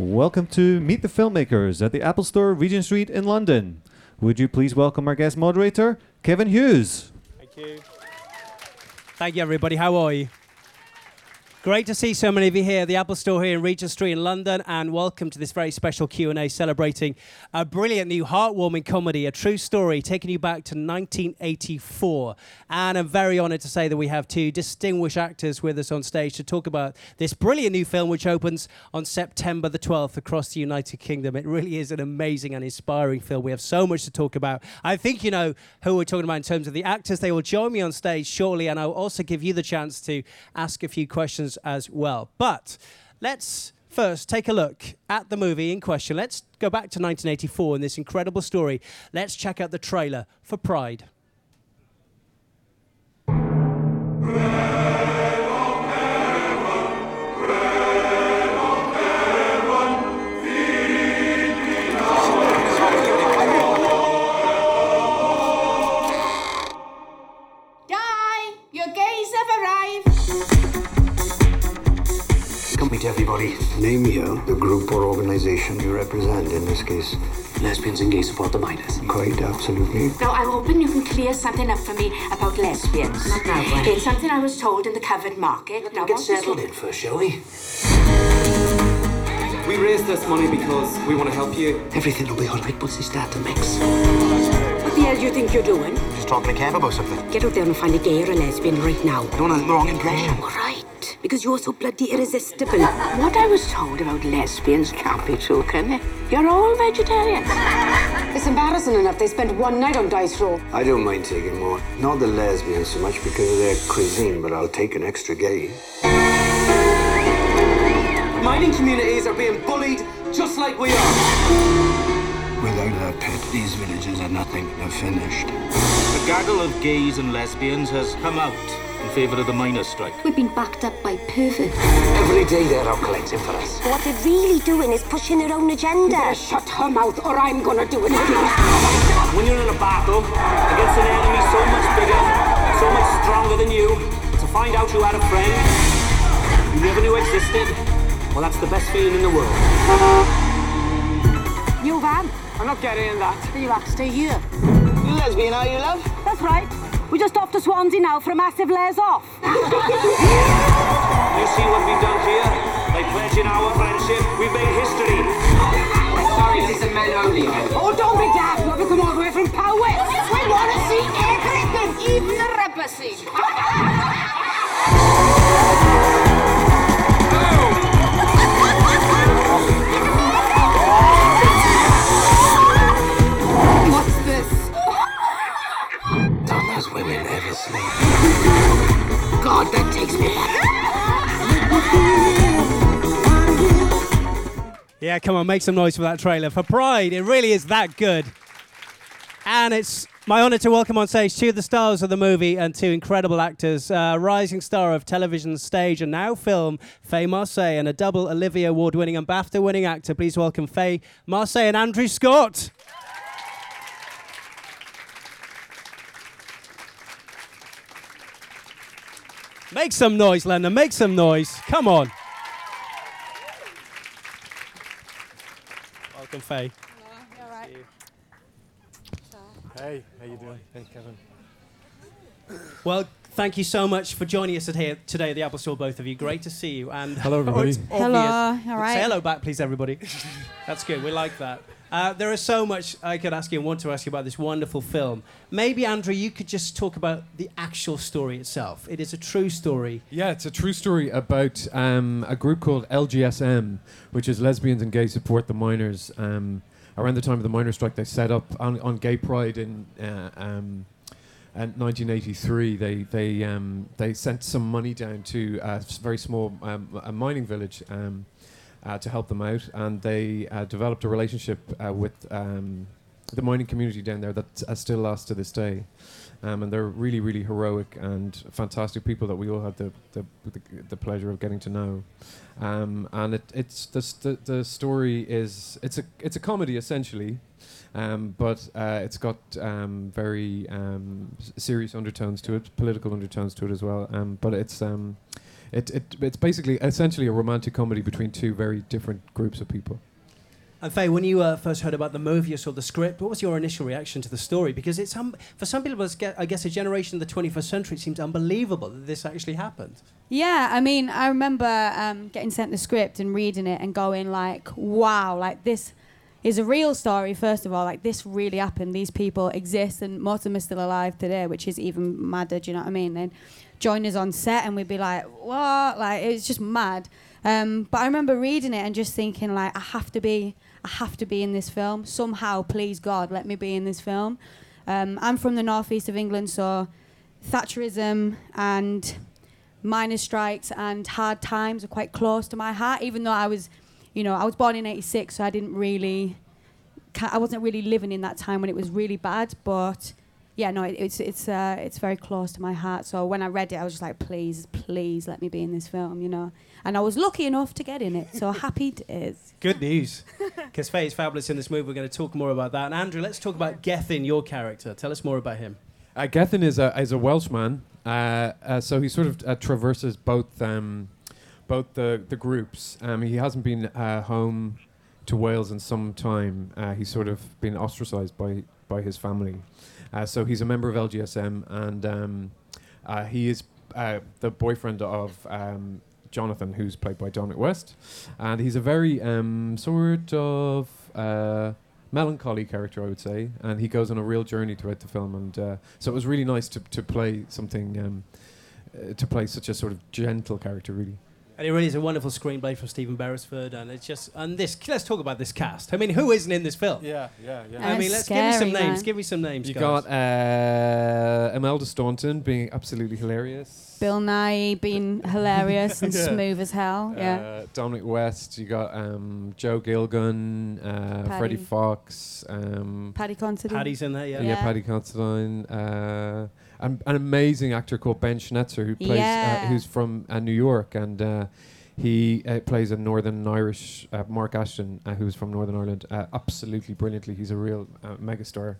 Welcome to Meet the Filmmakers at the Apple Store, Regent Street in London. Would you please welcome our guest moderator, Kevin Hughes? Thank you. Thank you, everybody. How are you? Great to see so many of you here at the Apple Store here in Regent Street in London, and welcome to this very special Q&A celebrating a brilliant new heartwarming comedy, a true story, taking you back to 1984. And I'm very honoured to say that we have two distinguished actors with us on stage to talk about this brilliant new film, which opens on September the 12th across the United Kingdom. It really is an amazing and inspiring film. We have so much to talk about. I think you know who we're talking about in terms of the actors. They will join me on stage shortly, and I'll also give you the chance to ask a few questions as well. But let's first take a look at the movie in question. Let's go back to 1984 and this incredible story. Let's check out the trailer for Pride. Come meet everybody. Name here the group or organization you represent, in this case. Lesbians and gay support the miners. Quite absolutely. Now, I'm hoping you can clear something up for me about lesbians. Not now, Gwen. It's something I was told in the covered market. Now, Get what's this settled in first, shall we? We raised this money because we want to help you. Everything will be alright once they start to mix. What the hell do you think you're doing? Just talking to Kev about something. Get out there and find a gay or a lesbian right now. I don't want the wrong impression. Right. Because you're so bloody irresistible. What I was told about lesbians can't be true, can it? You're all vegetarians. It's embarrassing enough they spent one night on Dice Row. I don't mind taking more. Not the lesbians so much because of their cuisine, but I'll take an extra gay. Mining communities are being bullied just like we are. Without our pet, these villages are nothing. They're finished. The gaggle of gays and lesbians has come out in favour of the miners' strike. We've been backed up by perverts. Every day they're out collecting for us. What they're really doing is pushing their own agenda. Shut her mouth or I'm gonna do it again. When you're in a battle against an enemy so much bigger, so much stronger than you, to find out you had a friend you never knew existed, well, that's the best feeling in the world. New van. I'm not getting in that. You have to stay here. You lesbian, are you, love? That's right. We're just off to Swansea now for a massive layers off. You see what we've done here? By pledging our friendship, we've made history. Sorry, this is a men only event. Oh, don't be daft. We've come all the way from Powys. We want to see everything, even the rubber scene. Yeah, come on, make some noise for that trailer. For Pride, it really is that good. And it's my honor to welcome on stage two of the stars of the movie and two incredible actors. Uh, rising star of television, stage, and now film, Faye Marsay, and a double Olivier Award winning and BAFTA winning actor. Please welcome Faye Marsay and Andrew Scott. Make some noise, London. Make some noise. Come on. Welcome, Faye. Hey, how you doing? Hey, Kevin. Well, thank you so much for joining us here today at the Apple Store, both of you. Great to see you. And Hello, everybody. Oh, it's Hello, obvious- all right. Say hello back, please, everybody. That's good. We like that. Uh, there is so much I could ask you and want to ask you about this wonderful film. Maybe, Andrew, you could just talk about the actual story itself. It is a true story. Yeah, it's a true story about um, a group called LGSM, which is Lesbians and Gay Support the Miners. Um, around the time of the miners' strike, they set up on, on Gay Pride in uh, um, in 1983. They they um, they sent some money down to a very small um, a mining village. Um, uh, to help them out, and they uh, developed a relationship uh, with um, the mining community down there that uh, still lasts to this day. Um, and they're really, really heroic and fantastic people that we all had the the, the, the pleasure of getting to know. Um, and it, it's the, the story is it's a it's a comedy essentially, um, but uh, it's got um, very um, serious undertones to it, political undertones to it as well. Um, but it's it, it it's basically essentially a romantic comedy between two very different groups of people. And Faye, when you uh, first heard about the movie or saw the script, what was your initial reaction to the story? Because it's um, for some people, it's ge- I guess a generation of the 21st century, it seems unbelievable that this actually happened. Yeah, I mean, I remember um, getting sent the script and reading it and going like, "Wow, like this is a real story." First of all, like this really happened. These people exist, and most of them are still alive today, which is even madder. Do you know what I mean? Then join us on set, and we'd be like, "What?" Like it's just mad. Um, but I remember reading it and just thinking like, I have to be, I have to be in this film somehow. Please God, let me be in this film. Um, I'm from the northeast of England, so Thatcherism and miners' strikes and hard times are quite close to my heart. Even though I was, you know, I was born in '86, so I didn't really, I wasn't really living in that time when it was really bad. But yeah, no, it, it's it's uh, it's very close to my heart. So when I read it, I was just like, please, please, let me be in this film, you know. And I was lucky enough to get in it, so happy it is. Good news. Because Faye is fabulous in this movie. We're going to talk more about that. And Andrew, let's talk about Gethin, your character. Tell us more about him. Uh, Gethin is a is a Welshman, uh, uh, so he sort of uh, traverses both um, both the the groups. Um, he hasn't been uh, home to Wales in some time. Uh, he's sort of been ostracised by by his family. Uh, so he's a member of LGSM, and um, uh, he is uh, the boyfriend of um, Jonathan, who's played by Dominic West, and he's a very um, sort of uh, melancholy character, I would say, and he goes on a real journey throughout the film, and uh, so it was really nice to to play something. Um, uh, to play such a sort of gentle character, really. And it really is a wonderful screenplay from Stephen Beresford, and it's just and this. Let's talk about this cast. I mean, who isn't in this film? Yeah, yeah, yeah. I mean, let's give me some scary, names. man. Give me some names. You guys. got uh, Imelda Staunton being absolutely hilarious. Bill Nighy being hilarious and Yeah. smooth as hell. Yeah. Uh, Dominic West. You got um, Joe Gilgun, uh, Freddie Fox. Um, Paddy Considine. Paddy's in there, yeah. yeah, Yeah. Paddy Considine. Uh, an, an amazing actor called Ben Schnetzer who plays, uh, who's from uh, New York, and uh, he uh, plays a Northern Irish uh, Mark Ashton, uh, who's from Northern Ireland, uh, absolutely brilliantly. He's a real uh, megastar.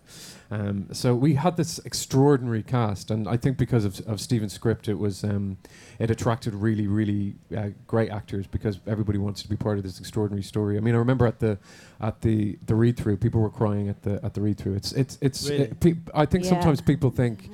Um, so we had this extraordinary cast, and I think because of, of Stephen's script, it was um, it attracted really, really uh, great actors because everybody wants to be part of this extraordinary story. I mean, I remember at the at the the read through, people were crying at the at the read through. It's it's it's. Really? it- peop- I think Yeah. sometimes people think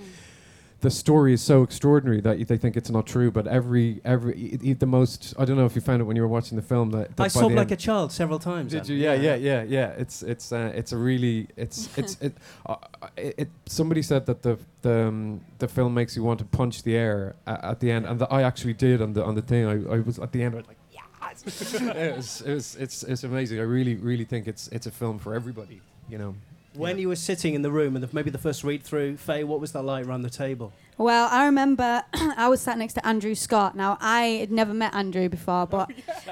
the story is so extraordinary that they think it's not true. But every every e- the most I don't know if you found it when you were watching the film that, that I sobbed like a child several times. Did then. you? Yeah, yeah, yeah, yeah. It's it's uh, it's a really it's it's it, uh, uh, it, it. Somebody said that the the um, the film makes you want to punch the air at, at the end, and the, I actually did on the on the thing. I, I was at the end. I was like, yes. it was it was it's it's amazing. I really really think it's it's a film for everybody. You know. When you were sitting in the room and the, maybe the first read through, Faye, what was that like around the table? Well, I remember I was sat next to Andrew Scott. Now I had never met Andrew before, but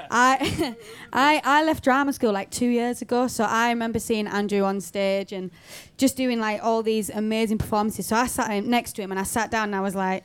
I, I I left drama school like two years ago. So I remember seeing Andrew on stage and just doing like all these amazing performances. So I sat him, next to him and I sat down and I was like,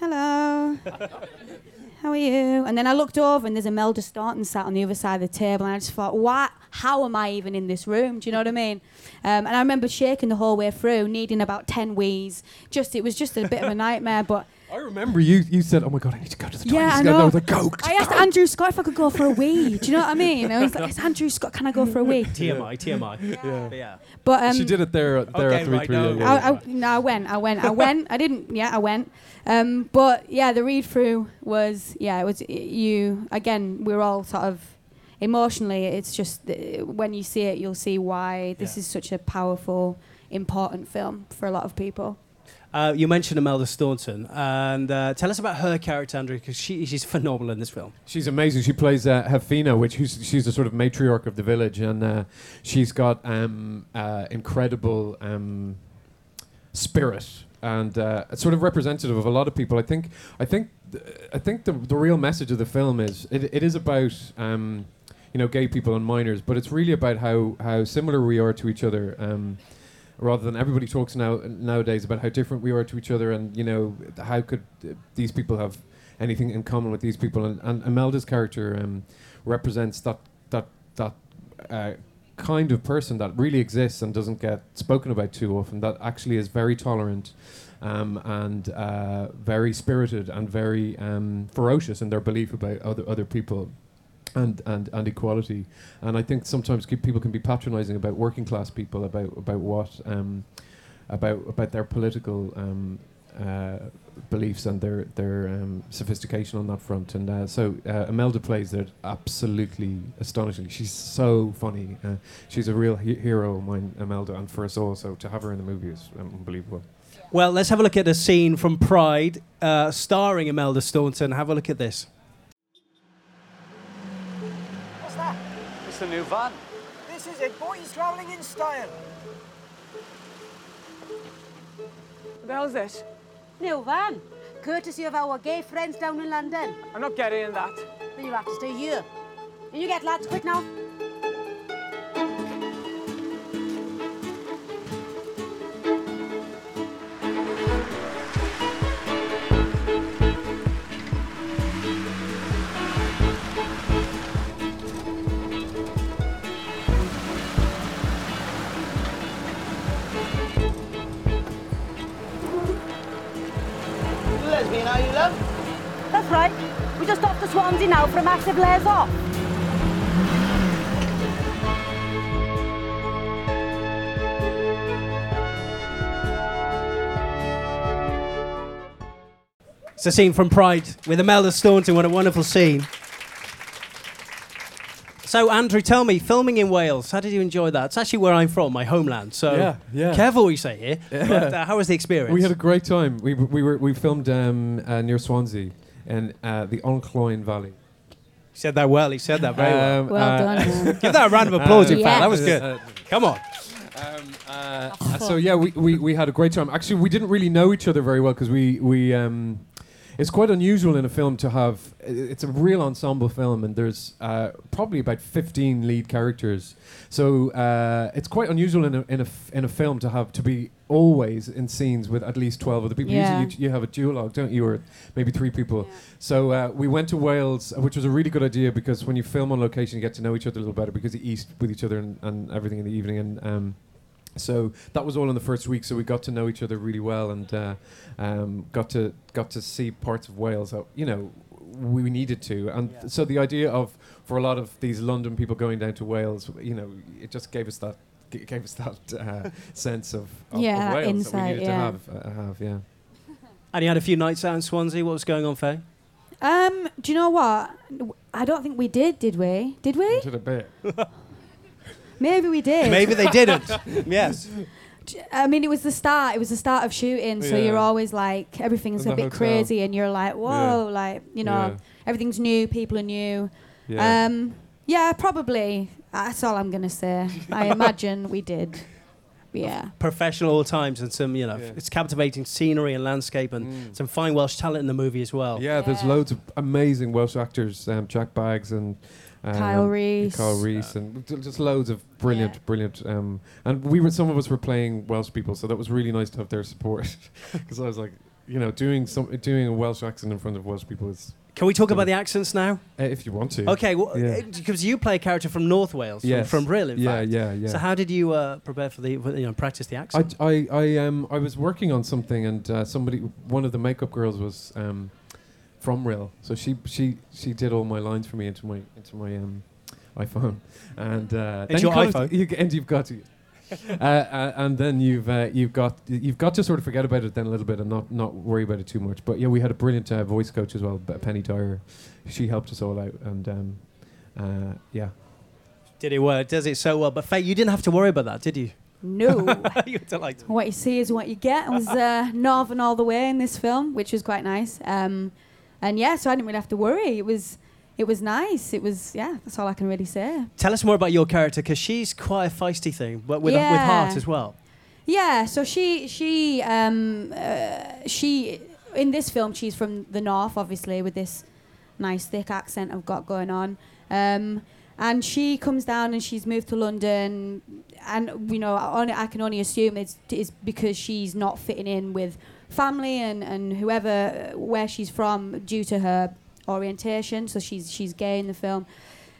"Hello, how are you?" And then I looked over and there's Imelda Staunton sat on the other side of the table, and I just thought, "What? How am I even in this room?" Do you know what I mean? Um, and I remember shaking the whole way through, needing about ten wheeze. Just it was just a bit of a nightmare, but. I remember you you said, "Oh my god, I need to go to the Yeah, toilet." I Go- know. I was like, "Go." I asked Andrew Scott if I could go for a wee. Do you know what I mean? I was like, "It's Andrew Scott. Can I go for a wee?" TMI, TMI. yeah. yeah. But um, she did it there there Okay, at three right, three. no, yeah, yeah, I, I, no, I went. I went. I went. I didn't. Yeah, I went. Um, but yeah, the read through was yeah. It was you again. We were all sort of emotionally. It's just when you see it, you'll see why this Yeah. is such a powerful, important film for a lot of people. Uh, you mentioned Imelda Staunton, and uh, tell us about her character, Andrew, because she, she's phenomenal in this film. She's amazing. She plays uh, Hefina, which she's a sort of matriarch of the village, and uh, she's got um, uh, incredible um, spirit and uh, it's sort of representative of a lot of people. I think. I think. th- I think the the real message of the film is it, it is about. Um, you know, gay people and miners, but it's really about how, how similar we are to each other. Um, rather than everybody talks now nowadays about how different we are to each other, and you know how could these people have anything in common with these people? And, and Imelda's character um, represents that that that uh, kind of person that really exists and doesn't get spoken about too often. That actually is very tolerant um, and uh, very spirited and very um, ferocious in their belief about other other people. And, and, and equality, and I think sometimes people can be patronising about working class people about about what um, about about their political um, uh, beliefs and their their um, sophistication on that front. And uh, so uh, Imelda plays it absolutely astonishingly. She's so funny. Uh, she's a real he- hero of mine, Imelda, and for us all. So to have her in the movie is um, unbelievable. Well, let's have a look at a scene from Pride, uh, starring Imelda Staunton. Have a look at this. What's that? It's the new van. This is it, boys travelling in style. What the hell's this? New van. Courtesy of our gay friends down in London. I'm not getting in that. Then you'll have to stay here. And you get lads, quick now. We're just off to Swansea now for a massive layers off. It's a scene from Pride with Imelda Staunton. What a wonderful scene. So, Andrew, tell me, filming in Wales, how did you enjoy that? It's actually where I'm from, my homeland. So, Yeah, yeah. careful what you say here. Yeah. But uh, how was the experience? We had a great time. We we were we filmed um, uh, near Swansea in uh, the Onllwyn Valley. He said that well. He said that very well. Um, Well uh, done, man. Give that a round of applause, in fact. That was good. Uh, Come on. Uh, so yeah, we, we, we had a great time. Actually, we didn't really know each other very well because we we um, it's quite unusual in a film to have. It's a real ensemble film, and there's uh, probably about fifteen lead characters. So uh, it's quite unusual in a in a f- in a film to have to be always in scenes with at least twelve other people. Yeah. Usually, you, you have a duologue, don't you, or maybe three people. So uh, we went to Wales, uh, which was a really good idea because when you film on location, you get to know each other a little better because you eat with each other and, and everything in the evening. And um, so that was all in the first week. So we got to know each other really well and uh, um, got to got to see parts of Wales that you know we needed to. And th- so the idea of for a lot of these London people going down to Wales, you know, it just gave us that g- gave us that uh, sense of, of, Yeah, of that Wales that we needed yeah. to have. Uh, have yeah. And you had a few nights out in Swansea. What was going on, Faye? Um, do you know what? I don't think we did, did we? Did we? Did a bit. Maybe we did. Maybe they didn't. yes. I mean, it was the start. It was the start of shooting, so Yeah. you're always like everything's a bit hotel. crazy, and you're like, whoa, like you know, Yeah. everything's new, people are new. Yeah. Um, yeah, probably. That's all I'm gonna say. I imagine we did. Yeah. Professional all times and some, you know, it's captivating scenery and landscape and some fine Welsh talent in the movie as well. Mm. Yeah, there's loads of amazing Welsh actors, um, Jack Baggs and um, Kyle Rees. Kyle Rees, and just loads of brilliant, brilliant. Um, and we were some of us were playing Welsh people, so that was really nice to have their support. Because I was like, you know, doing some doing a Welsh accent in front of Welsh people is. Can we talk about the accents now? Uh, if you want to. Okay, well, Yeah. because you play a character from North Wales, from- Yes. from Rhyl, in Yeah, fact. yeah, yeah. So how did you uh, prepare for the, you know, practice the accent? I, I, I, um, I was working on something, and uh, somebody, one of the makeup girls was um, from Rhyl, so she, she, she did all my lines for me into my, into my um, iPhone, and uh, then you your iPhone? you, and you've got to, uh, uh, and then you've, uh, you've got, you've got to sort of forget about it then a little bit and not, not worry about it too much. But yeah, we had a brilliant uh, voice coach as well, Penny Dyer. She helped us all out, and um, uh, yeah. Did it work? Does it so well? But Faye, you didn't have to worry about that, did you? No. you were delighted. what you see is what you get. I was uh, northern all the way in this film, which was quite nice. Um, and yeah, so I didn't really have to worry. It was, it was nice. It was yeah. That's all I can really say. Tell us more about your character, because she's quite a feisty thing, but with, with heart as well. Yeah, so she she um uh, she in this film she's from the north, obviously, with this nice thick accent I've got going on. Um, and she comes down and she's moved to London, and you know I, only, I can only assume it's it's because she's not fitting in with family and and whoever uh, where she's from due to her orientation. So she's she's gay in the film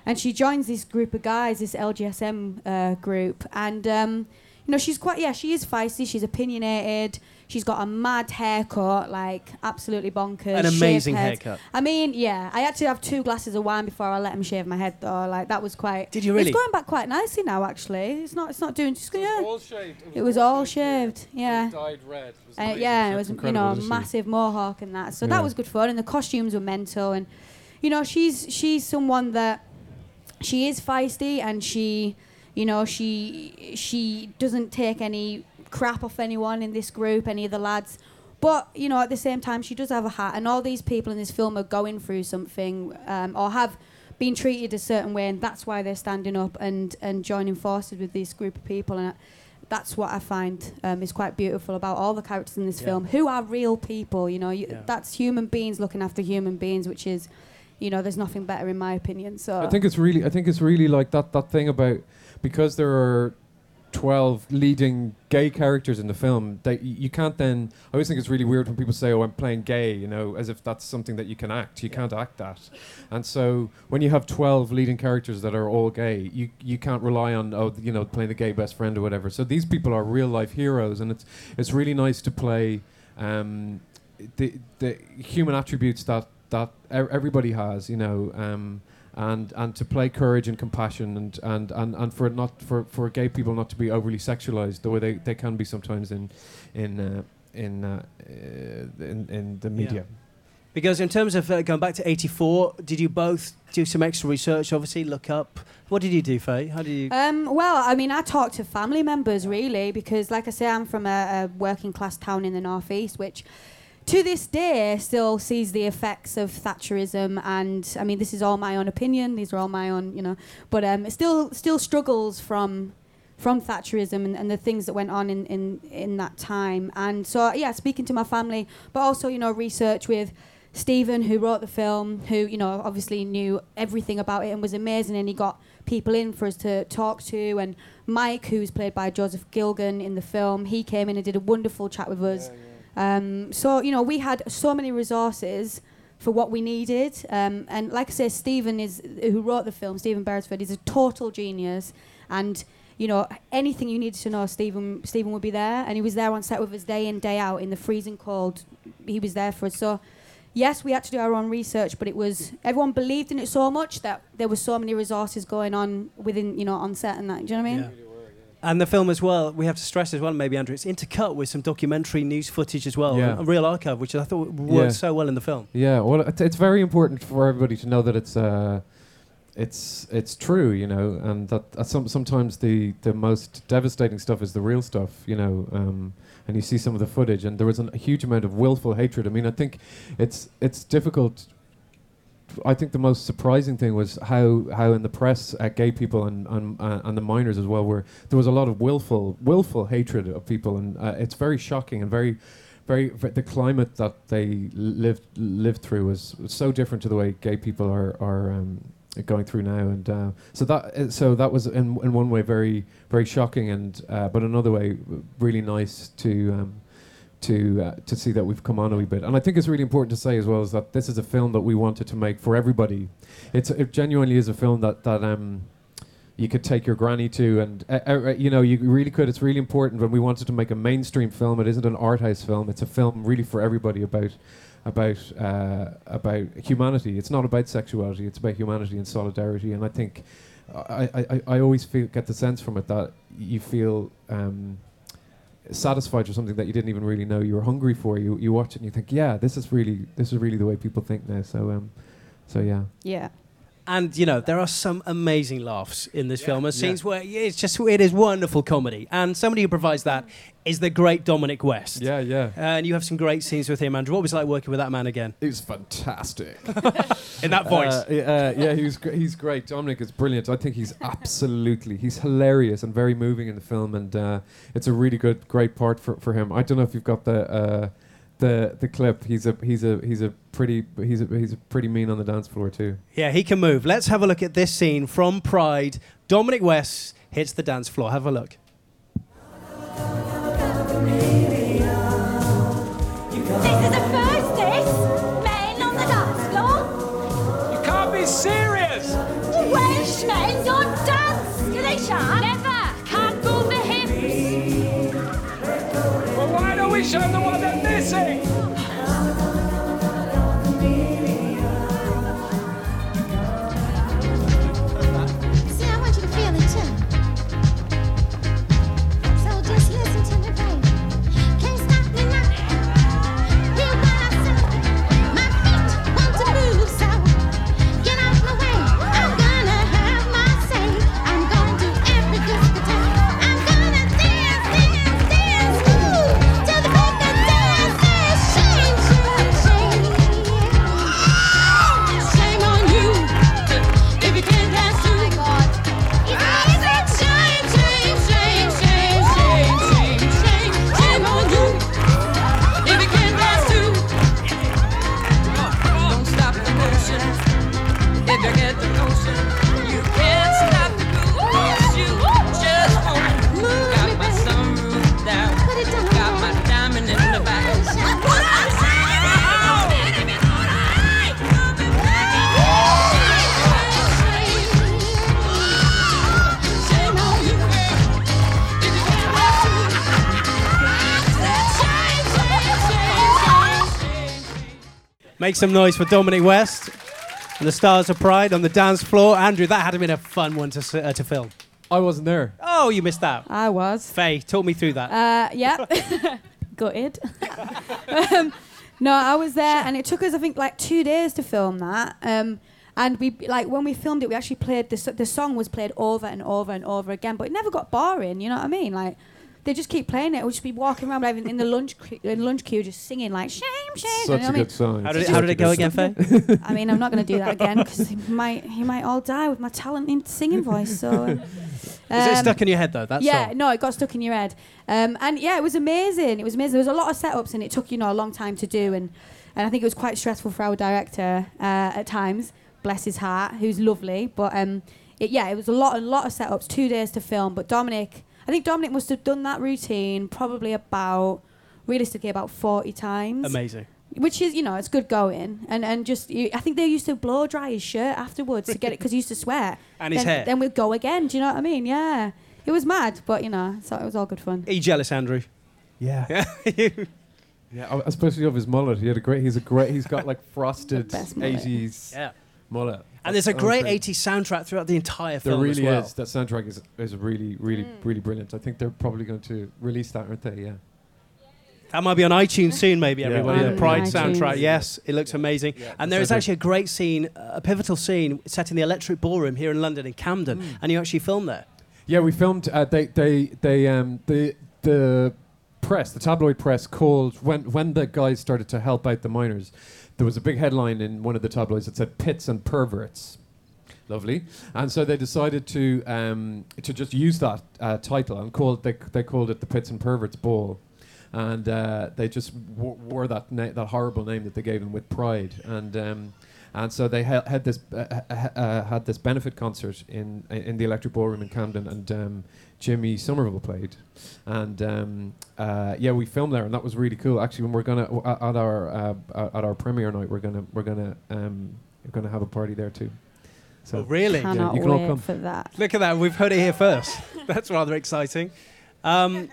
and she joins this group of guys, this LGSM uh, group, and um, you know, she's quite, yeah, she is feisty. She's opinionated. She's got a mad haircut, like absolutely bonkers. An amazing head. haircut. I mean, yeah, I had to have two glasses of wine before I let him shave my head, though. Like that was quite. Did you really? It's going back quite nicely now, actually. It's not. It's not doing. Just, yeah. all shaved. It was all shaved. Yeah. Dyed red. Uh, yeah, it was you know incredible, isn't she? massive mohawk and that. So Yeah. that was good fun, and the costumes were mental. And you know, she's she's someone that she is feisty, and she, you know, she she doesn't take any crap off anyone in this group, any of the lads. But you know, at the same time, she does have a hat, and all these people in this film are going through something, um, or have been treated a certain way, and that's why they're standing up and and joining forces with this group of people. And that's what I find um, is quite beautiful about all the characters in this Yeah. film, who are real people. You know, you, Yeah. that's human beings looking after human beings, which is, you know, there's nothing better in my opinion. So I think it's really, I think it's really like that that thing about because there are twelve leading gay characters in the film. That you can't then. I always think it's really weird when people say, "Oh, I'm playing gay," you know, as if that's something that you can act. You can't act that. And so when you have twelve leading characters that are all gay, you you can't rely on oh you know playing the gay best friend or whatever. So these people are real life heroes, and it's it's really nice to play. Um, the the human attributes that that everybody has, you know, um, and and to play courage and compassion and and and, and for not for, for gay people not to be overly sexualized the way they, they can be sometimes in in uh, in, uh, uh, in in the media. Because in terms of uh, going back to 84, did you both do some extra research, obviously, look up? What did you do, Faye? How did you... Um, well, I mean, I talked to family members really because, like I say, I'm from a, a working class town in the northeast, which to this day still sees the effects of Thatcherism. And I mean, this is all my own opinion; these are all my own, you know. But um, it still still struggles from from Thatcherism and, and the things that went on in, in in that time. And so, yeah, speaking to my family, but also, you know, research with. Stephen, who wrote the film, who you know obviously knew everything about it and was amazing, and he got people in for us to talk to. And Mike, who's played by Joseph Gilgun in the film, he came in and did a wonderful chat with us. Um, so you know we had so many resources for what we needed, um, and like I say, Stephen is who wrote the film. Stephen Beresford is a total genius, and you know anything you needed to know, Stephen Stephen would be there, and he was there on set with us day in day out in the freezing cold. He was there for us. So yes, we had to do our own research, but it was everyone believed in it so much that there were so many resources going on within, you know, on set and that. Do you know what I mean? Yeah. And the film as well, we have to stress as well, maybe Andrew, it's intercut with some documentary news footage as well, Yeah. a real archive, which I thought worked Yeah. so well in the film. Yeah, well, it, it's very important for everybody to know that it's uh, it's it's true, you know, and that uh, some, sometimes the the most devastating stuff is the real stuff, you know. Um, and you see some of the footage, and there was an, a huge amount of willful hatred. I mean, I think it's it's difficult. I think the most surprising thing was how, how in the press, uh, gay people and and, uh, and the miners as well were there was a lot of willful willful hatred of people, and uh, it's very shocking and very very, ve- the climate that they lived lived through was, was so different to the way gay people are are um, going through now, and uh, so that uh, so that was in in one way very very shocking, and uh, but another way really nice to. Um, to uh, to see that we've come on a wee bit, and I think it's really important to say as well is that this is a film that we wanted to make for everybody. It's it genuinely is a film that that um, you could take your granny to, and uh, uh, you know you really could. It's really important when we wanted to make a mainstream film. It isn't an art house film. It's a film really for everybody about about uh, about humanity. It's not about sexuality. It's about humanity and solidarity. And I think I, I, I- I always feel get the sense from it that you feel. Um, satisfied for something that you didn't even really know you were hungry for. You you watch it and you think yeah this is really this is really the way people think now so um so yeah. Yeah. And you know there are some amazing laughs in this film. And Yeah. scenes where it's just it is wonderful comedy. And somebody who provides that is the great Dominic West. yeah yeah And you have some great scenes with him, Andrew. What was it like working with that man again it was fantastic in that voice? Uh, uh, yeah, he was gr- he's great. Dominic is brilliant. I think he's absolutely he's hilarious and very moving in the film, and uh, it's a really good, great part for, for him. I don't know if you've got the uh, the the clip. He's a he's a he's a pretty he's a he's a pretty mean on the dance floor too. yeah, he can move. Let's have a look at this scene from Pride. Dominic West hits the dance floor. Have a look. This is a first, this. Men on the dance floor. You can't be serious! Welsh men don't dance, do they, Sean? Never. Can't move the hips. Make some noise for Dominic West and the Stars of Pride on the dance floor. Andrew, that had been a fun one to, uh, to film. I wasn't there. Oh, you missed out. I was. Faye, talk me through that. Uh, yeah. Gutted. um, no, I was there, and it took us, I think, like two days to film that. Um, and we like when we filmed it, we actually played the the song was played over and over and over again, but it never got boring. You know what I mean? Like they just keep playing it. We'll just be walking around like, in the lunch que- in lunch queue, just singing like shame, shame. Such you know a what I good mean? song. How did it, how did it go again, Faye? I mean, I'm not going to do that again because he might he might all die with my talent in singing voice. So. um, Is it um, stuck in your head though? That yeah, song? no, it got stuck in your head. Um, and yeah, it was amazing. It was amazing. There was a lot of setups, and it took you know a long time to do, and and I think it was quite stressful for our director uh, at times. Bless his heart, who's lovely. But um, it, yeah, it was a lot, a lot of setups, two days to film. But Dominic, I think Dominic must have done that routine probably about, realistically, about forty times. Amazing. Which is, you know, it's good going, and and just you, I think they used to blow dry his shirt afterwards to get it because he used to sweat. And his then, hair. Then we'd go again. Do you know what I mean? Yeah, it was mad, but you know, so it was all good fun. Are you jealous, Andrew? Yeah. Yeah, oh, especially of his mullet. He had a great. He's a great. He's got like frosted best mullet. eighties Yeah. Mullet. And there's a great great. 80s soundtrack throughout the entire film. There film really as well. is. That soundtrack is is really really Mm. really brilliant. I think they're probably going to release that, aren't they? Yeah. That might be on iTunes soon, maybe, Yeah. everybody. Yeah. The Pride On soundtrack, yes, it looks amazing. Yeah, and the there is soundtrack. actually a great scene, a pivotal scene set in the Electric Ballroom here in London, in Camden, Mm. and you actually filmed there. Yeah, we filmed. Uh, they they they um the the press, the tabloid press, called when when the guys started to help out the miners. There was a big headline in one of the tabloids that said "pits and perverts." Lovely, and so they decided to um, to just use that uh, title and called they they called it the Pits and Perverts Ball, and uh, they just w- wore that na- that horrible name that they gave them with pride and. Um, and so they ha- had this uh, uh, uh, had this benefit concert in in the Electric Ballroom in Camden, and um, Jimmy Somerville played, and um, uh, yeah, we filmed there, and that was really cool. Actually, when we're gonna w- at at our uh, at our premiere night, we're gonna we're gonna um, we're gonna have a party there too. So Oh, really? Yeah, you can all wait come. for that. Look at that, we've heard it here first. That's rather exciting. Um,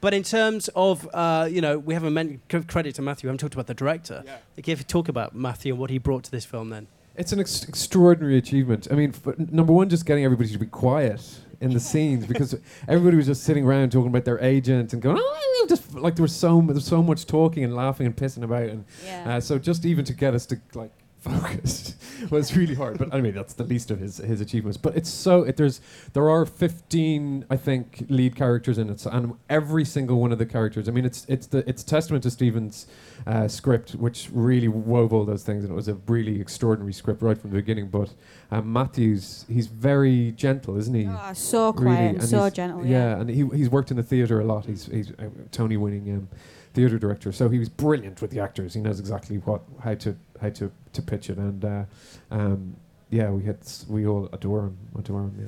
but in terms of, uh, you know, we haven't meant credit to Matthew, we haven't talked about the director. Yeah. If you talk about Matthew and what he brought to this film then. It's an ex- extraordinary achievement. I mean, f- n- number one, just getting everybody to be quiet in the scenes because everybody was just sitting around talking about their agent and going, oh, just like there was so there was so much talking and laughing and pissing about, and Yeah. uh, so just even to get us to like focus was really hard. But anyway, that's the least of his his achievements. But it's so it, there's there are 15, I think, lead characters in it, so, and every single one of the characters. I mean, it's it's the it's testament to Stephen's uh, script, which really wove all those things, and it was a really extraordinary script right from the beginning. But um, Matthews, he's very gentle, isn't he? Oh, so quiet and so gentle, yeah. and he he's worked in the theatre a lot. He's he's a Tony winning um, theatre director, so he was brilliant with the actors. He knows exactly what how to how to, to pitch it, and uh, um, yeah, we had we all adore him, adore him. Yeah.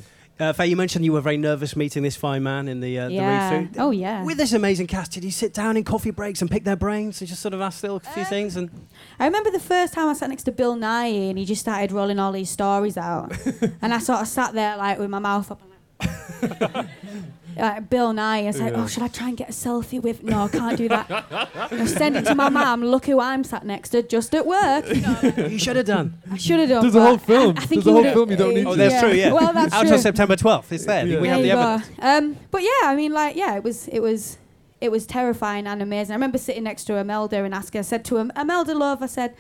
Uh, Faye, you mentioned you were very nervous meeting this fine man in the, uh, Yeah. the read through. Oh, yeah. With this amazing cast, did you sit down in coffee breaks and pick their brains and just sort of ask little Uh, few things? And I remember the first time I sat next to Bill Nighy and he just started rolling all these stories out. and I sort of sat there like with my mouth up and like, like Bill Nighy. I was like, Yeah. oh, should I try and get a selfie with? No, I can't do that. I send it to my mum. Look who I'm sat next to, just at work. You, you should have done. I should have done. There's a whole film. I, I think There's a whole film you don't need oh, to. that's Yeah. true. Yeah. Well, that's Out true. on September 12th. It's there. We There have the you evidence. Um, but yeah, I mean, like, yeah, it was, it was, it was terrifying and amazing. I remember sitting next to Imelda and asking. I said to him, Imelda, love, I said,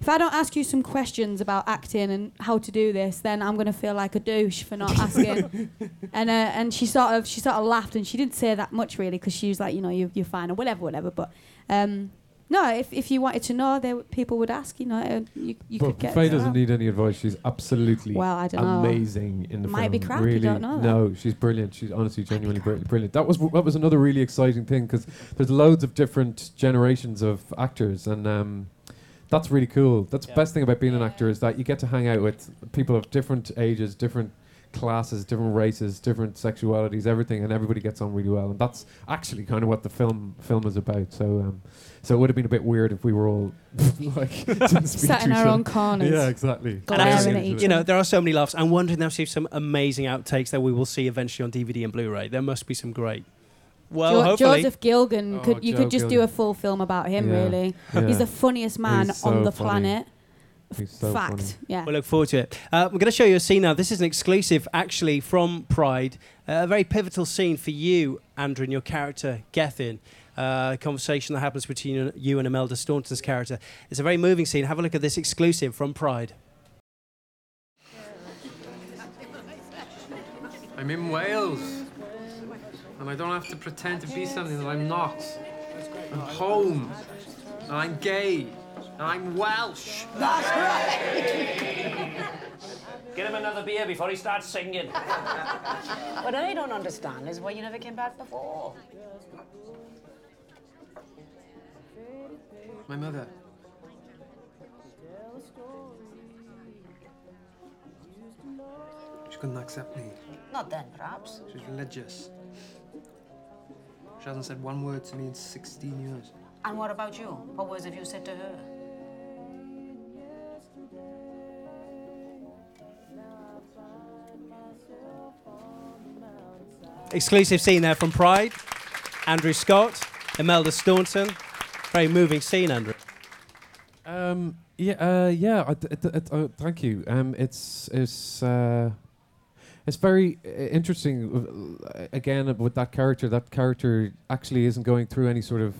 if I don't ask you some questions about acting and how to do this, then I'm gonna feel like a douche for not asking. and uh, and she sort of she sort of laughed and she didn't say that much really because she was like, you know, you, you're fine or whatever, whatever. But um, no, if if you wanted to know, there w- people would ask. You know, uh, you, you could But get. Faye it doesn't need any advice. She's absolutely Well, I don't know. amazing in the Might film. be crap, you Really, don't know that. no, she's brilliant. She's honestly genuinely bri- brilliant. That was that was another really exciting thing because there's loads of different generations of actors, and um, that's really cool. That's the best thing about being an actor is that you get to hang out with people of different ages, different classes, different races, different sexualities, everything, and everybody gets on really well. And that's actually kind of what the film film is about. So, um, so it would have been a bit weird if we were all like didn't Sat in our own corners. Yeah, exactly. And I Glaring you know, there are so many laughs. I'm wondering now if some amazing outtakes that we will see eventually on DVD and Blu-ray. There must be some great. Well, Jo- hopefully. Joseph Gilgun Oh, could you Joe could just do a full film about him. Yeah. Really, Yeah. he's the funniest man He's on so the funny. planet. He's so Fact. funny. Yeah. We look forward to it. Uh, we're going to show you a scene now. This is an exclusive, actually, from Pride. Uh, a very pivotal scene for you, Andrew, and your character, Gethin. Uh, a conversation that happens between you and Imelda Staunton's character. It's a very moving scene. Have a look at this exclusive from Pride. I'm in Wales. And I don't have to pretend to be something that I'm not. I'm home. And I'm gay. And I'm Welsh. That's right. Get him another beer before he starts singing. What I don't understand is why you never came back before. My mother. She couldn't accept me. Not then, perhaps. She's religious. She hasn't said one word to me in 16 years. And what about you? What words have you said to her? Exclusive scene there from Pride. Andrew Scott, Imelda Staunton. Very moving scene, Andrew. Um, yeah, uh, yeah. I, th- th- th- uh, thank you. Um, it's it's uh, it's very uh, interesting. uh, Again, with that character, that character actually isn't going through any sort of.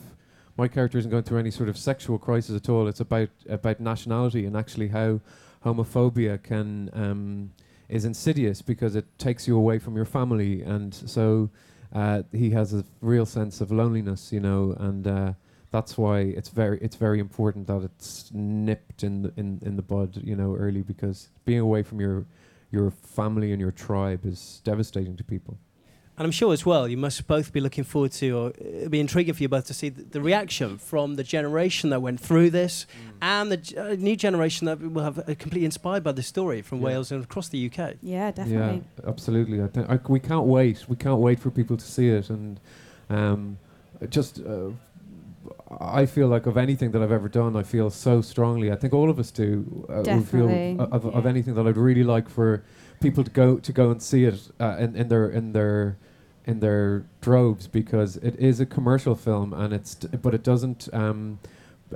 My character isn't going through any sort of sexual crisis at all. It's about about nationality and actually how homophobia can um, is insidious because it takes you away from your family, and so uh, he has a real sense of loneliness, you know, and. Uh, that's why it's very it's very important that it's nipped in the in, in the bud you know early because being away from your your family and your tribe is devastating to people And I'm sure as well, you must both be looking forward to, or it'll be intriguing for you both to see the, the reaction from the generation that went through this and the g- uh, new generation that will have uh, completely inspired by the story from Yeah. Wales and across the UK. Yeah, definitely. yeah absolutely I think I, we can't wait we can't wait for people to see it and um, just uh, I feel like of anything that I've ever done, I feel so strongly. I think all of us do. Uh, we feel Definitely, o- of, of anything that I'd really like for people to go to go and see it uh, in, in their in their in their droves because it is a commercial film and it's but it doesn't um,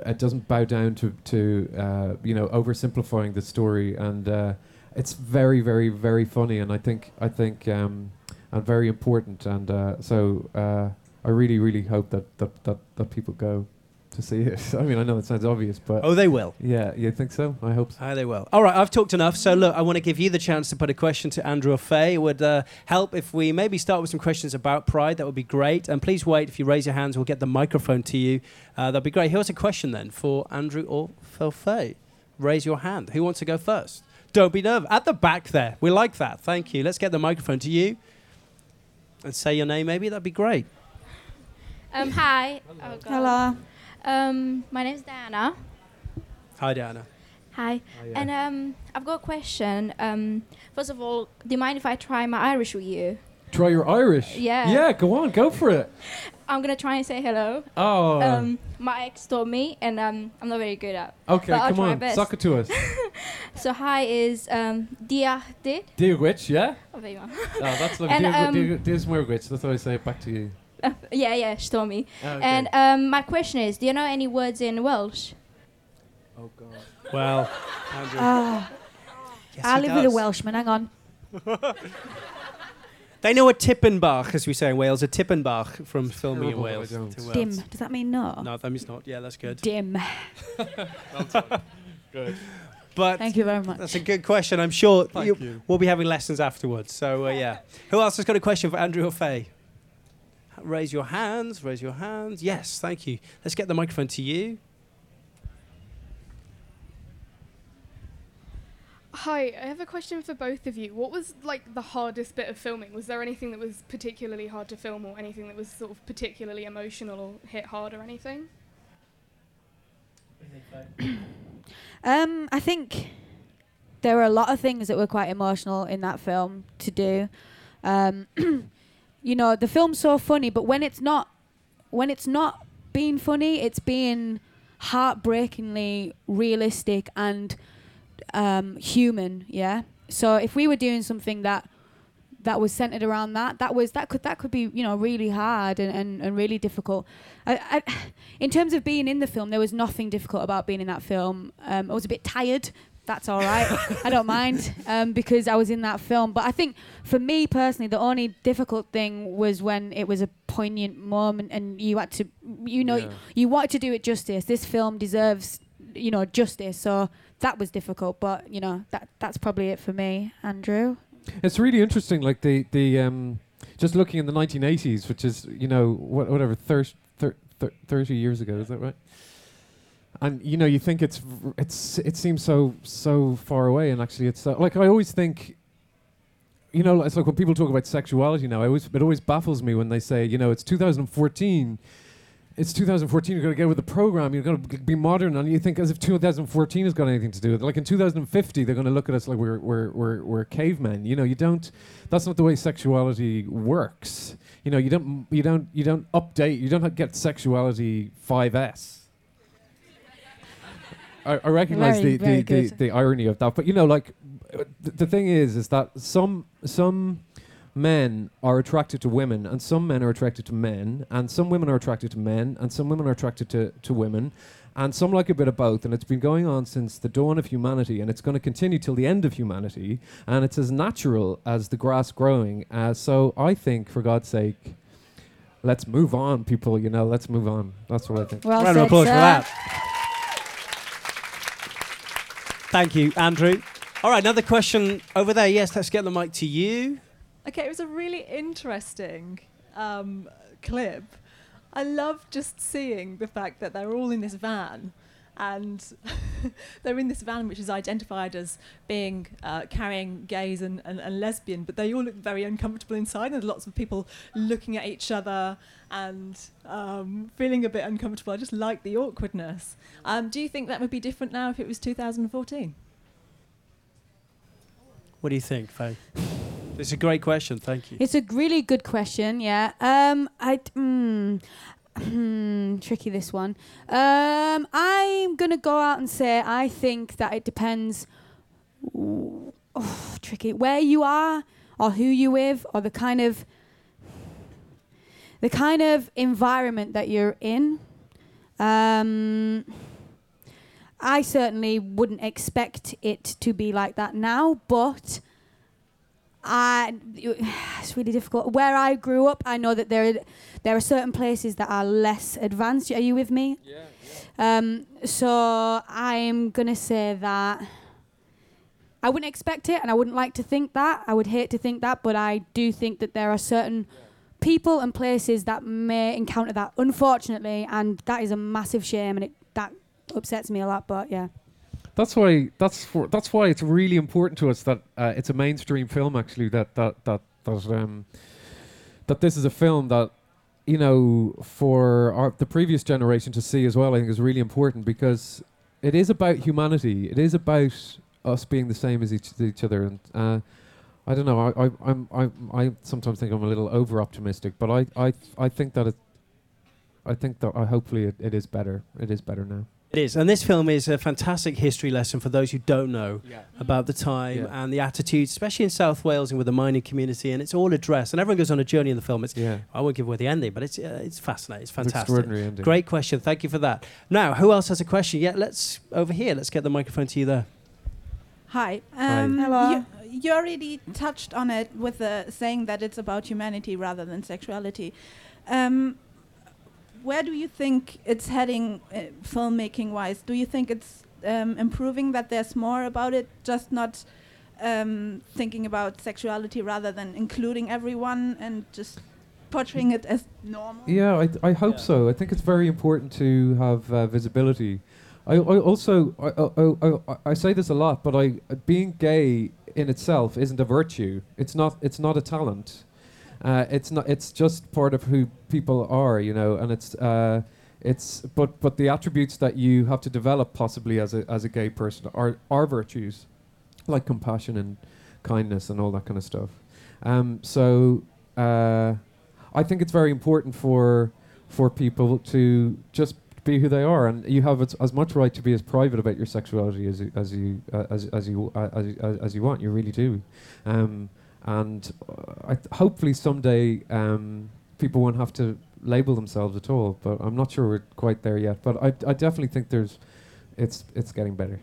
it doesn't bow down to to uh, you know oversimplifying the story and uh, it's very very very funny and I think I think um, and very important and uh, so uh, I really really hope that, that that that people go to see it. I mean I know it sounds obvious but Oh, they will. Yeah, you think so? I hope so. Ah, they will. All right, I've talked enough. So, look, I want to give you the chance to put a question to Andrew or Faye. It would uh, help if we maybe start with some questions about Pride. That would be great. And please wait. If you raise your hands, we'll get the microphone to you. Uh, that'd be great. Here's a question then for Andrew or for Faye. Raise your hand. Who wants to go first? Don't be nervous. At the back there. We like that. Thank you. Let's get the microphone to you. And say your name, maybe. That'd be great. Um, hi. Oh, God. Hello. Um, my name's Diana. Hi, Diana. Hi. Oh, yeah. And um, I've got a question. Um, first of all, do you mind if I try my Irish with you? Try your Irish. Yeah. Yeah, go on, go for it. I'm gonna try and say hello. Oh. Um, my ex told me, and um, I'm not very good at. Okay, come on, suck it to us. So hi is um, diachted. Dear witch, yeah? Oh, there you are. Oh, that's lovely. And, um, dear, dear Smurgwitch, that's how I say it back to you. Uh, yeah, yeah, she told me. Oh, okay. And um, my question is, do you know any words in Welsh? Oh God. Well, Andrew. Ah. Yes, I he live with a. Welshman. Hang on. They know a Tippenbach, as we say in Wales, a Tippenbach from filming in Wales. don't. to Wales. Dim. Does that mean no? No, that means not. Yeah, that's good. Dim. Good. But Thank you very much. that's a good question. I'm sure you, you. we'll be having lessons afterwards. So, uh, yeah. Who else has got a question for Andrew or Faye? Raise your hands. Raise your hands. Yes, thank you. Let's get the microphone to you. Hi, I have a question for both of you. What was like the hardest bit of filming? Was there anything that was particularly hard to film, or anything that was sort of particularly emotional or hit hard or anything? Um, I think there were a lot of things that were quite emotional in that film to do. Um, you know, the film's so funny, but when it's not, when it's not being funny, it's being heartbreakingly realistic and um, human. Yeah. So if we were doing something that that was centered around that. That was that could that could be you know really hard and, and, and really difficult. I, I, in terms of being in the film, there was nothing difficult about being in that film. Um, I was a bit tired. That's all right. I don't mind um, because I was in that film. But I think for me personally, the only difficult thing was when it was a poignant moment and you had to, you know, Yeah. you wanted to do it justice. This film deserves, you know, justice. So that was difficult. But you know, that that's probably it for me, Andrew. It's really interesting, like the the um, just looking in the 1980s, which is you know what, whatever 30, 30 years ago, is that right? And you know, you think it's it's it seems so so far away, and actually, it's like I always think. You know, it's like when people talk about sexuality now. I always it always baffles me when they say, you know, it's 2014. It's 2014. You're going to get with the program. You're going to be modern, and you think as if 2014 has got anything to do with it. Like in 2050, they're going to look at us like we're we're we're, we're cavemen. You know, you don't. That's not the way sexuality works. You know, you don't you don't you don't update. You don't get sexuality 5s. I, I recognize Very, the, very the, the, the irony of that, but you know, like th- the thing is, is that some some men are attracted to women, and some men are attracted to men, and some women are attracted to men, and some women are attracted to, to women, and some like a bit of both. And it's been going on since the dawn of humanity, and it's going to continue till the end of humanity. And it's as natural as the grass growing. Uh, so I think, for God's sake, let's move on, people. You know, let's move on. That's what I think. Well Round of said, applause for that. Thank you, Andrew. All right, another question over there. Yes, let's get the mic to you. Okay, it was a really interesting um, clip. I love just seeing the fact that they're all in this van and they're in this van which is identified as being uh, carrying gays and, and, and lesbian, but they all look very uncomfortable inside. And lots of people looking at each other and um, feeling a bit uncomfortable. I just like the awkwardness. Um, do you think that would be different now if it was 2014? What do you think, Faye? It's a great question. Thank you. It's a really good question. Yeah. Um. I. d- Mm, hmm, tricky this one. Um. I'm gonna go out and say I think that it depends. Oh, tricky. Where you are, or who you with, or the kind of. The kind of environment that you're in. Um. I certainly wouldn't expect it to be like that now, but I it's really difficult. Where I grew up, I know that there there are certain places that are less advanced. Are you with me? Yeah. Um, so I'm gonna say that I wouldn't expect it, and I wouldn't like to think that. I would hate to think that, but I do think that there are certain people and places that may encounter that, unfortunately, and that is a massive shame, and it that upsets me a lot. But yeah. That's why that's for that's why it's really important to us that uh, it's a mainstream film actually that that that that um that this is a film that you know for our the previous generation to see as well I think is really important because it is about humanity. It is about us being the same as each, each other. And uh, I don't know. I, I I'm I I sometimes think I'm a little over optimistic but I I I think that it I think that uh, hopefully it, it is better. It is better now It is, and this film is a fantastic history lesson for those who don't know Yeah. about the time Yeah. and the attitudes, especially in South Wales and with the mining community. And it's all addressed, and everyone goes on a journey in the film. It's Yeah. I won't give away the ending, but it's uh, it's fascinating. It's It's fantastic. extraordinary ending. Great question. Thank you for that. Now, who else has a question? Yeah, let's over here. Let's get the microphone to you there. Hi. Hi. Um, Hello. You, you already touched on it with the saying that it's about humanity rather than sexuality. Um, where do you think it's heading, uh, filmmaking wise? Do you think it's um, improving that there's more about it, just not um, thinking about sexuality rather than including everyone and just portraying it as normal? Yeah, I, I hope so. I think it's very important to have uh, visibility. I, I also I, I, I, I say this a lot, but I uh, being gay in itself isn't a virtue. It's not. It's not a talent. Uh, it's not. It's just part of who people are, you know. And it's. Uh, it's. But but the attributes that you have to develop possibly as a as a gay person are are virtues, like compassion and kindness and all that kind of stuff. Um, so. Uh, I think it's very important for for people to just be who they are, and you have as, much right to be as private about your sexuality as you, as you uh, as as you uh, as, as you want. You really do, um, and uh, I th- hopefully someday um, people won't have to label themselves at all. But I'm not sure we're quite there yet. But I, I definitely think there's, it's it's getting better.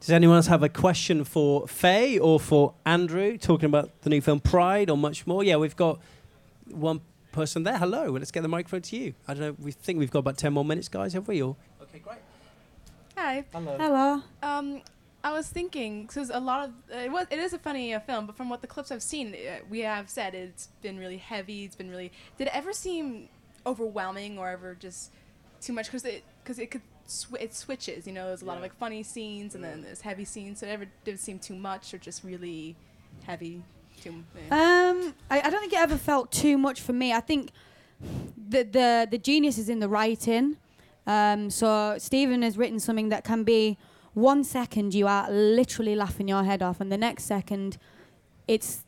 Does anyone else have a question for Faye or for Andrew talking about the new film Pride or much more? Yeah, we've got one person there. Hello, let's get the microphone to you. I don't know. We think we've got about ten more minutes, guys. Have we? Or okay, great. Hi. Hello. Hello. Um, I was thinking because a lot of uh, it, was, it is a funny uh, film, but from what the clips I've seen, uh, we have said it's been really heavy. It's been really. Did it ever seem overwhelming or ever just too much? Because it because it could sw- it switches. You know, there's a lot of like funny scenes and then there's heavy scenes. So it ever did it seem too much or just really heavy? Too. eh? Um, I, I don't think it ever felt too much for me. I think the the the genius is in the writing. Um, so Stephen has written something that can be one second you are literally laughing your head off, and the next second it's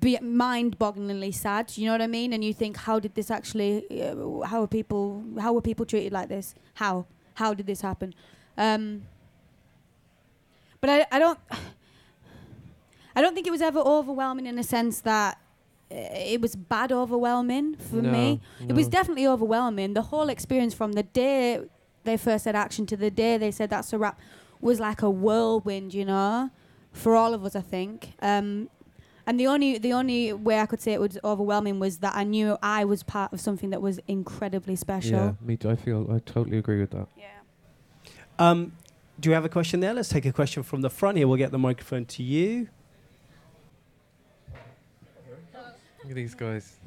be mind-bogglingly sad. You know what I mean? And you think, how did this actually? Uh, how are people? How were people treated like this? How? How did this happen? Um, but I, I don't. I don't think it was ever overwhelming in a sense that uh, it was bad overwhelming for No, me. It was definitely overwhelming. The whole experience from the day they first said action to the day they said that's a wrap was like a whirlwind, you know, for all of us, I think. Um, and the only the only way I could say it was overwhelming was that I knew I was part of something that was incredibly special. Yeah, me too. I feel I totally agree with that. Um, do you have a question there? Let's take a question from the front here. We'll get the microphone to you. Look at these guys.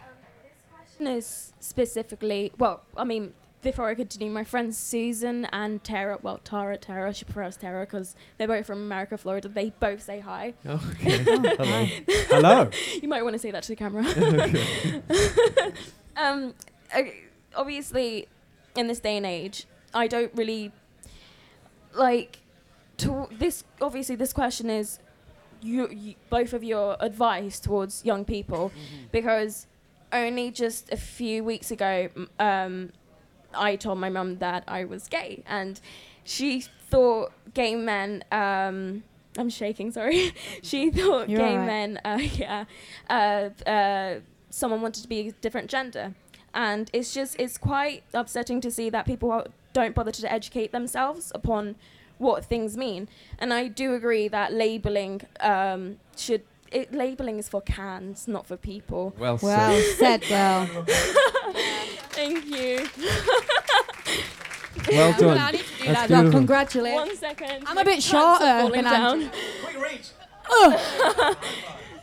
Um, this question is specifically, well, I mean, before I continue, my friends Susan and Tara, well, Tara, Tara, she prefers Tara because they're both from America, Florida. They both say hi. Okay. Hello. Hello. you might want to say that to the camera. Okay. um, I- obviously, in this day and age, I don't really like to this. Obviously, this question is you, you both of your advice towards young people because only just a few weeks ago, um, I told my mum that I was gay, and she thought gay men. Um, I'm shaking. Sorry. she thought You're gay alright. men. Uh, yeah. Uh, uh, someone wanted to be a different gender, and it's just it's quite upsetting to see that people don't bother to educate themselves upon what things mean. And I do agree that labeling um, should. It, labeling is for cans, not for people. Well said. Well said, girl. Thank you. Well done. I need to do That's that. Well, beautiful. congratulations. One second. I'm a bit shorter falling than Andrew. down.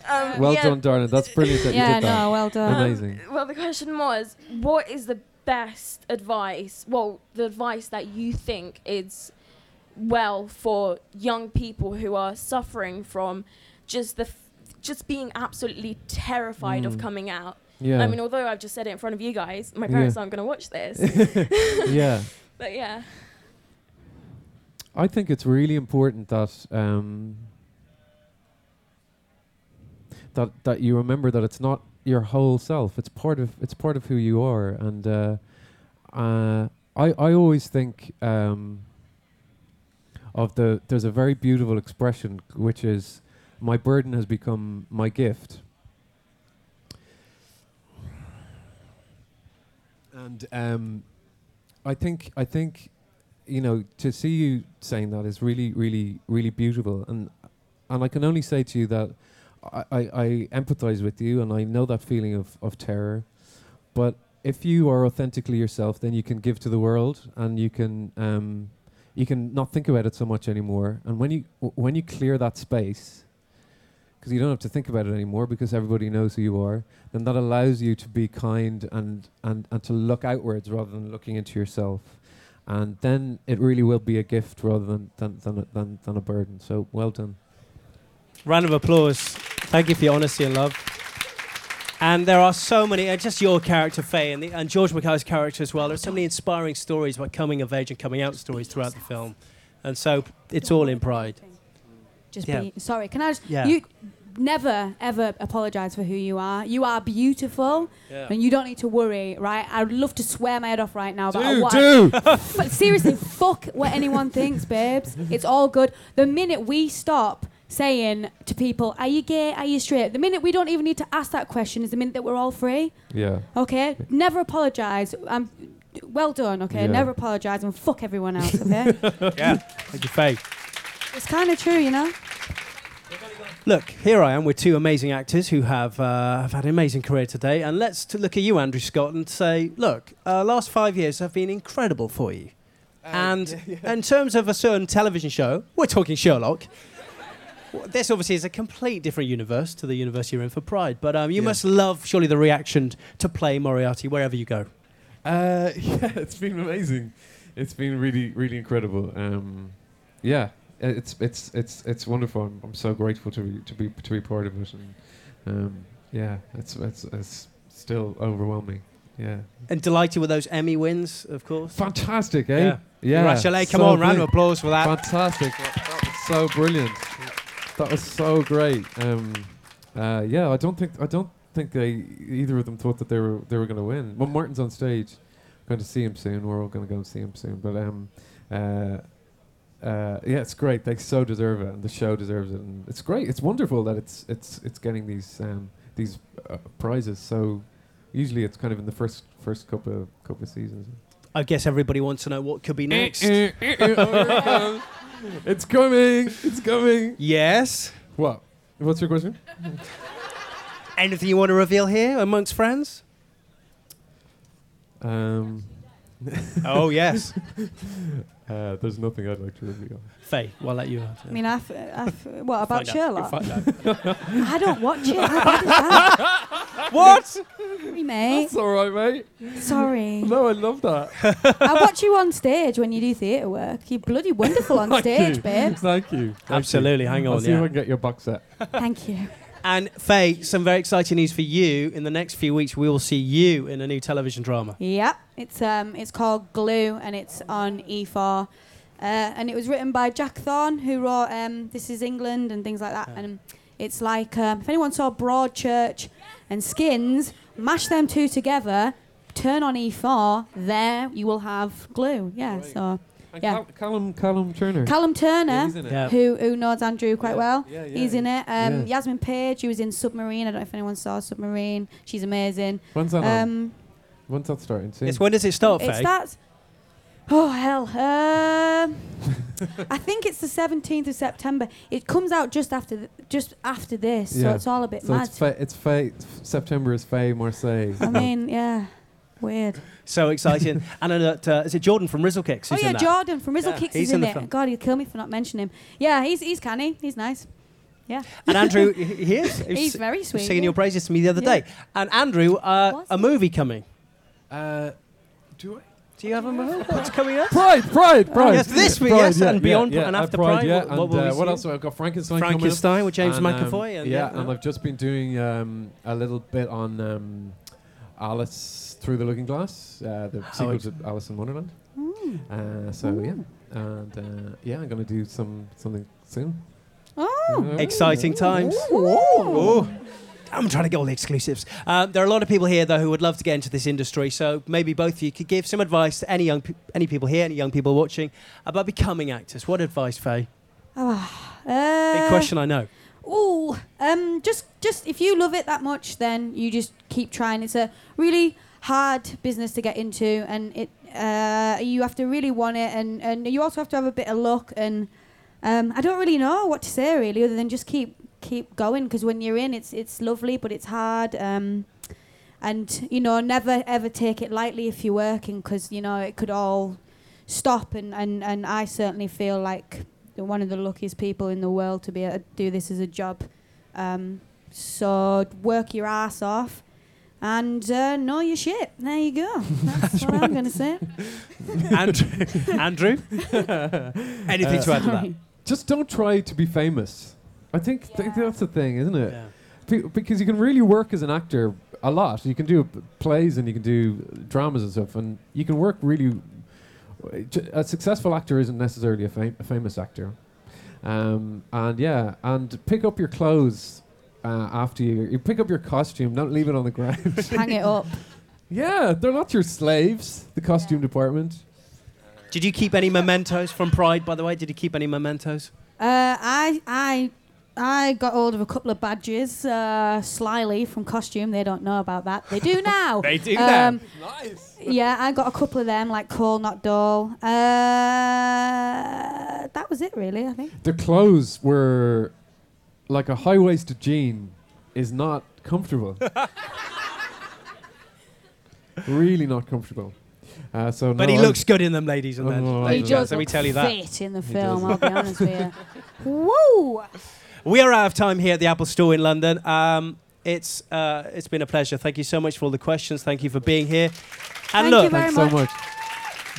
Um, Well yeah. done, Darna. That's brilliant that Yeah, you did that. no, well done. Amazing. Well, the question was, what is the best advice? Well, the advice that you think is well for young people who are suffering from just the f- just being absolutely terrified of Mm. coming out. Yeah. I mean, although I've just said it in front of you guys, my Yeah. parents aren't going to watch this. Yeah. But yeah. I think it's really important that um, that that you remember that it's not your whole self. It's part of it's part of who you are. And uh, uh, I I always think um, of the there's a very beautiful expression which is my burden has become my gift. And um, I think I think you know to see you saying that is really really really beautiful. And and I can only say to you that I, I, I empathize with you and I know that feeling of, of terror. But if you are authentically yourself then you can give to the world and you can um, you can not think about it so much anymore. And when you w- when you clear that space because you don't have to think about it anymore because everybody knows who you are then that allows you to be kind and, and, and to look outwards rather than looking into yourself and then it really will be a gift rather than than than a, than, than a burden. So well done. Round of applause. Thank you for your honesty and love. And there are so many, uh, just your character, Faye, and, the, and George Mackay's character as well. There's so many inspiring stories about coming of age and coming out stories throughout the film. And so it's all in pride. Just Yeah. be sorry. Can I just Yeah. you never ever apologize for who you are. You are beautiful, Yeah. and you don't need to worry. Right? I'd love to swear my head off right now. But Do, what do. but seriously, fuck what anyone thinks, babes. It's all good. The minute we stop saying to people, "Are you gay? Are you straight?" The minute we don't even need to ask that question is the minute that we're all free. Yeah. Okay. Never apologise. I'm um, well done. Okay. Yeah. Never apologise and fuck everyone else. Okay. yeah. Thank you, Faye. it's kind of true, you know. Look, here I am with two amazing actors who have, uh, have had an amazing career today. And let's t- look at you, Andrew Scott, and say, look, uh, last five years have been incredible for you. and in terms of a certain television show, we're talking Sherlock. This obviously is a complete different universe to the universe you're in for Pride, but um, you Yeah. must love surely the reaction to play Moriarty wherever you go. Uh, yeah, it's been amazing. It's been really, really incredible. Um, yeah, it's it's it's it's wonderful. I'm, I'm so grateful to be to be to be part of it, and um, yeah, it's it's it's still overwhelming. Yeah, And delighted with those Emmy wins, of course. fantastic, eh? Yeah. yeah. Congratulations. Come so on, round of applause for that. Fantastic. That, that was so brilliant. That was so great. Um, uh, yeah, I don't think I don't think they either of them thought that they were they were going to win. Well, Martin's on stage. Going to see him soon. We're all going to go and see him soon. But um, uh, uh, yeah, it's great. They so deserve it, and the show deserves it, and it's great. It's wonderful that it's it's it's getting these um, these uh, prizes. So usually it's kind of in the first first couple of couple of seasons. I guess everybody wants to know what could be next. eh, eh, eh, oh, here it comes. It's coming. It's coming. Yes. What? What's your question? Anything you want to reveal here amongst friends? Um. Oh, yes. uh, there's nothing I'd like to reveal. Faye, well, I'll let you. I mean, I've, I've, what about Find out. Sherlock? find out. I don't watch it. How bad is that? what? Sorry, mate. That's all right, mate. Sorry. No, I love that. I watch you on stage when you do theatre work. You're bloody wonderful on Thank stage, you. babe. Thank you. Thank Absolutely, you. hang I'll on, see if yeah. I can get your box set. Thank you. And Faye, some very exciting news for you. In the next few weeks, we will see you in a new television drama. Yep, it's um, it's called Glue, and it's on E4. Uh, and it was written by Jack Thorne, who wrote um, This Is England and things like that. And it's like um, if anyone saw Broadchurch and Skins, mash them two together, turn on E4, there you will have Glue. Yeah, so And yeah. Cal- Callum Callum Turner. Callum Turner, Yeah, he's in it. Yeah. who who knows Andrew quite well, yeah, yeah, he's in it. Um, yeah. Yasmin Page, who was in Submarine. I don't know if anyone saw Submarine. She's amazing. When's that on? um, When's that starting? Soon? Yes, when does it start, It Faye? starts. Oh hell! Um, I think it's the seventeenth of September. It comes out just after th- just after this, so it's all a bit so mad. It's, fa- it's fa- September is Faye Marsay. I mean, yeah, weird. So exciting. and uh, that, uh, is it Jordan from Rizzle Kicks? Oh yeah, in that? Jordan from Rizzle Yeah, Kicks he's is in in, the it. film. God, he'd kill me for not mentioning him. Yeah, he's he's canny. He's nice. Yeah. And Andrew, he he is. He He's very sweet, Singing yeah. your praises to me the other Yeah. day. And Andrew, uh, a movie coming. Uh, do I? Do you have a movie? What's coming up? Pride, Pride, Pride. yes, this week, Pride, yes, yeah, and beyond, yeah, and after uh, Pride. yeah. what, and what will uh, what see? else? I've got Frankenstein. coming up. Frankenstein with James And, um, McAvoy. And, yeah, yeah, and I've just been doing um, a little bit on um, Alice Through the Looking Glass, uh, the sequel ex- to Alice in Wonderland. Uh, so yeah, and uh, yeah, I'm gonna do some something soon. Oh, Exciting times. Ooh. I'm trying to get all the exclusives. Um, there are a lot of people here, though, who would love to get into this industry. So maybe both of you could give some advice to any young, pe- any people here, any young people watching, about becoming actors. What advice, Faye? Big uh, question, I know. Oh, um, just just if you love it that much, then you just keep trying. It's a really hard business to get into, and it uh, you have to really want it, and and you also have to have a bit of luck. And um, I don't really know what to say really, other than just keep keep going. Because when you're in, it's it's lovely, but it's hard. Um, and you know, never ever take it lightly if you're working, because you know it could all stop. And and and I certainly feel like one of the luckiest people in the world to be able to do this as a job. Um, so work your ass off and uh, know your shit. There you go. That's what I'm going to say. Andrew, Andrew, anything to add to that? Sorry. Just don't try to be famous. I think th- that's the thing, isn't it? Be- because you can really work as an actor a lot. You can do p- plays and you can do dramas and stuff, and you can work really. j- A successful actor isn't necessarily a, fam- a famous actor, um, and yeah, and pick up your clothes uh, after you. You pick up your costume. Don't leave it on the ground. Hang it up. Yeah, they're not your slaves. The costume department. Did you keep any mementos from Pride, by the way? Did you keep any mementos? Uh, I I I got hold of a couple of badges uh, slyly from costume. They don't know about that. They do now. They do now. Nice. Yeah, I got a couple of them, like Coal Not Dole. Uh, that was it, really. I think. The clothes were like a high waisted jean is not comfortable. really not comfortable. Uh, so But no, he I- looks good in them, ladies and Oh, men. I Ladies and do. gents, let me tell you that. Fit in the film. I'll be honest with you. Woo! We are out of time here at the Apple Store in London. Um, it's uh, it's been a pleasure. Thank you so much for all the questions. Thank you for being here. And Thank look, you very Thanks so much.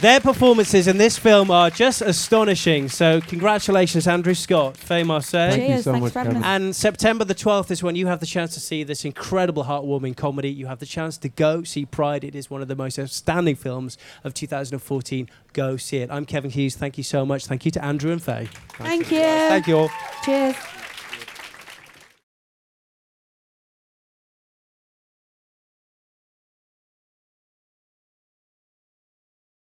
Their performances in this film are just astonishing. So congratulations, Andrew Scott, Faye Marsay. Thank you Cheers, so thanks much, for having Kevin. us. And September the 12th is when you have the chance to see this incredible heartwarming comedy. You have the chance to go see Pride. It is one of the most outstanding films of 2014. Go see it. I'm Kevin Hughes. Thank you so much. Thank you to Andrew and Faye. Thank you. Thank you all. Cheers.